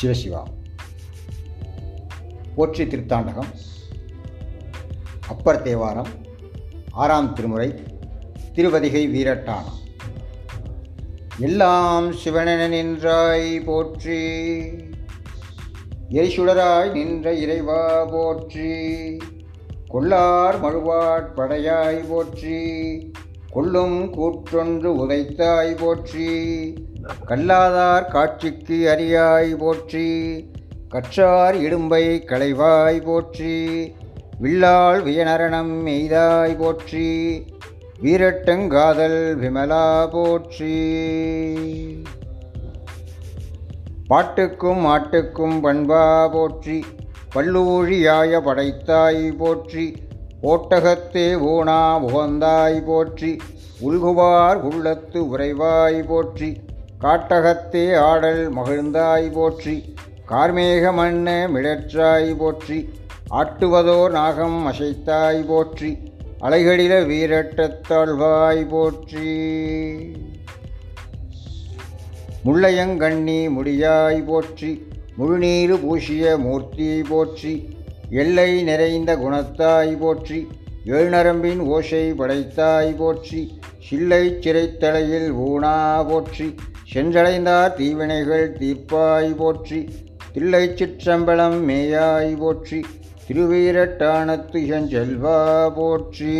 சிவசிவா. போற்றி திருத்தாண்டகம். அப்பர் தேவாரம். ஆறாம் திருமுறை. திருவதிகை வீரட்டானம். எல்லாம் சிவனென நின்றாய் போற்றி. எரிசுடராய் நின்ற இறைவா போற்றி. கொள்ளார் மழுவாட் படையாய் போற்றி. கொள்ளும் கூற்றொன்று உதைத்தாய் போற்றி. கல்லாதார் காட்சிக்கு அறியாய் போற்றி. கற்றார் இடும்பை களைவாய் போற்றி. வில்லாள் வியனரணம் எய்தாய் போற்றி. வீரட்டங்காதல் விமலா போற்றி. பாட்டுக்கும் ஆட்டுக்கும் பண்பா போற்றி. பல்லூழியாய படைத்தாய் போற்றி. ஓட்டகத்தே ஊனா உகந்தாய் போற்றி உல்குவார் உள்ளத்து உறைவாய் போற்றி காட்டகத்தே ஆடல் மகிழ்ந்தாய் போற்றி கார்மேக மண்ணே மிடற்றாய் போற்றி ஆட்டுவதோர் நாகம் அசைத்தாய் போற்றி அலைகளில வீரட்டத்தாழ்வாய் போற்றி. முள்ளையங்கண்ணி முடியாய் போற்றி முழுநீரு பூசிய மூர்த்தி போற்றி எல்லை நிறைந்த குணத்தாய் போற்றி எழுநரம்பின் ஓசை படைத்தாய் போற்றி சில்லை சிறைத்தலையில் ஊனா போற்றி சென்றடைந்தார் தீவினைகள் தீர்ப்பாய் போற்றி தில்லை சிற்றம்பலம் மேயாய் போற்றி திருவீரட்டானத்து செல்வா போற்றி.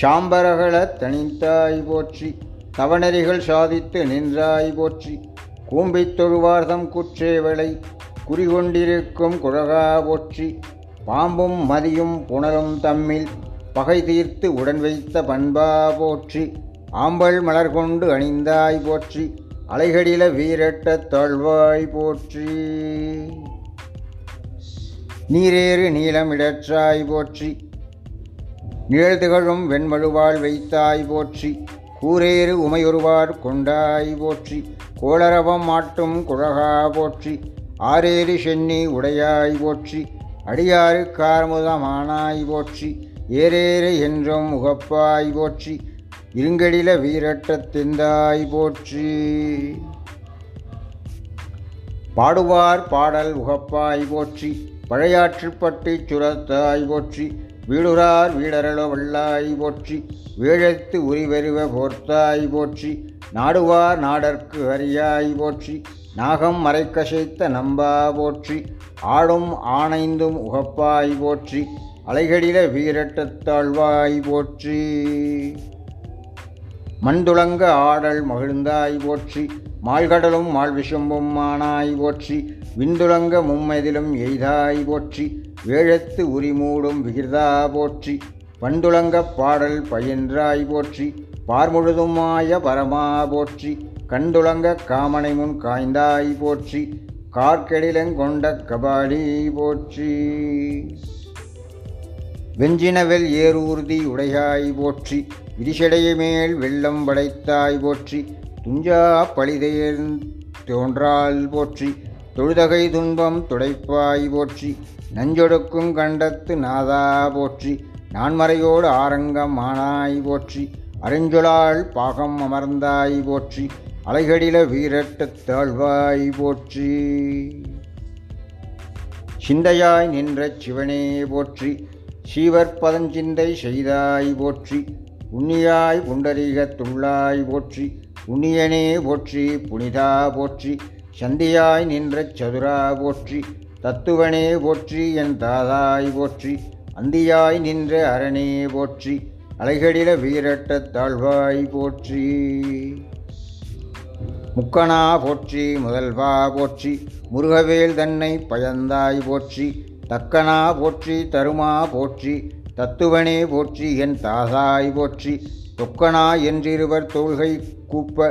சாம்பரகள தனித்தாய் போற்றி தவநெறிகள் சாதித்து நின்றாய் போற்றி கூம்பித் தொழுவார்தம் குற்றேவளை குறிகொண்டிருக்கும் குழகா போற்றி பாம்பும் மதியும் புனலும் தம்மில் பகை தீர்த்து உடன் வைத்த பண்பா போற்றி ஆம்பல் மலர் கொண்டு அணிந்தாய் போற்றி அலைகடில வீரட்ட தாழ்வாய் போற்றி. நீரேறு நீளமிடற்றாய் போற்றி நிழல் திகழும் வெண்மழுவாள் வைத்தாய் போற்றி கூரேறு உமையொருவார் கொண்டாய் போற்றி கோளரவம் மாட்டும் குழகா போற்றி ஆரேறு சென்னி உடையாய் போற்றி அடியாறு கார்முதமானாய் போற்றி ஏரேறு என்றும் முகப்பாய் போற்றி இருங்கடில வீரட்டத்திந்தாய் போற்றி. பாடுவார் பாடல் உகப்பாய் போற்றி பழையாற்றுப்பட்டு சுரத்தாய் போற்றி வீடுறார் வீடரள வல்லாய் போற்றி வீழத்து உரிவருவ போர்த்தாய் போற்றி நாடுவார் நாடற்கு அரியாய் போற்றி நாகம் மறைக்கசைத்த நம்பா போற்றி ஆடும் ஆணைந்தும் உகப்பாய் போற்றி அலைகடில வீரட்டத்தாழ்வாய் போற்றி. மண்துளங்க ஆடல் மகிழ்ந்தாய் போற்றி மால்கடலும் மால்விசும்பும் மானாய் போற்றி விந்துளங்க மும்மெதிலும் எய்தாய் போற்றி வேழத்து உரிமூடும் விகிர்தா போற்றி பண்டுளங்கப் பாடல் பயின்றாய் போற்றி பார்முழுதுமாய பரமா போற்றி கண்டுளங்க காமனை முன் காய்ந்தாய் போற்றி கார்கெடிலங்கொண்ட கபாலி போற்றி. வெஞ்சினவெல் ஏரூர்தி உடையாய் போற்றி விரிசடையை மேல் வெள்ளம் படைத்தாய் போற்றி துஞ்சா பழிதேர் தோன்றால் போற்றி தொழுதகை துன்பம் துடைப்பாய் போற்றி நஞ்சொடுக்கும் கண்டத்து நாதா போற்றி நான்மறையோடு ஆரங்கம் ஆனாய் போற்றி அருஞ்சொலால் பாகம் அமர்ந்தாய் போற்றி அலைகடில வீரட்டத் தாழ்வாய் போற்றி. சிந்தையாய் நின்ற சிவனே போற்றி. சீவர் பதஞ்சிந்தை செய்தாய் போற்றி. உண்ணியாய் புண்டரீகத் துள்ளாய் போற்றி. உண்ணியனே போற்றி புனிதா போற்றி. சந்தியாய் நின்ற சதுரா போற்றி. தத்துவனே போற்றி என் தாதாய் போற்றி. அந்தியாய் நின்ற அரணே போற்றி. அலைகடில வீரட்டத் தாழ்வாய் போற்றி. முக்கணா போற்றி முதல்வா போற்றி முருகவேல் தன்னை பயந்தாய் போற்றி தக்கனா போற்றி தருமா போற்றி தத்துவனே போற்றி என் தாதாய் போற்றி தொக்கனா என்றிருவர் தோள்கை கூப்ப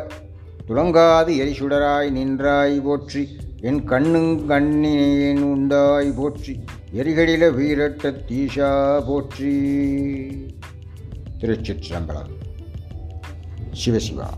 துளங்காது எரிசுடராய் நின்றாய் போற்றி என் கண்ணுங் கண்ணினேன் உண்டாய் போற்றி எரிகடில வீரட்ட தீஷா போற்றி. திருச்சிற்றம்பலம். சிவசிவா.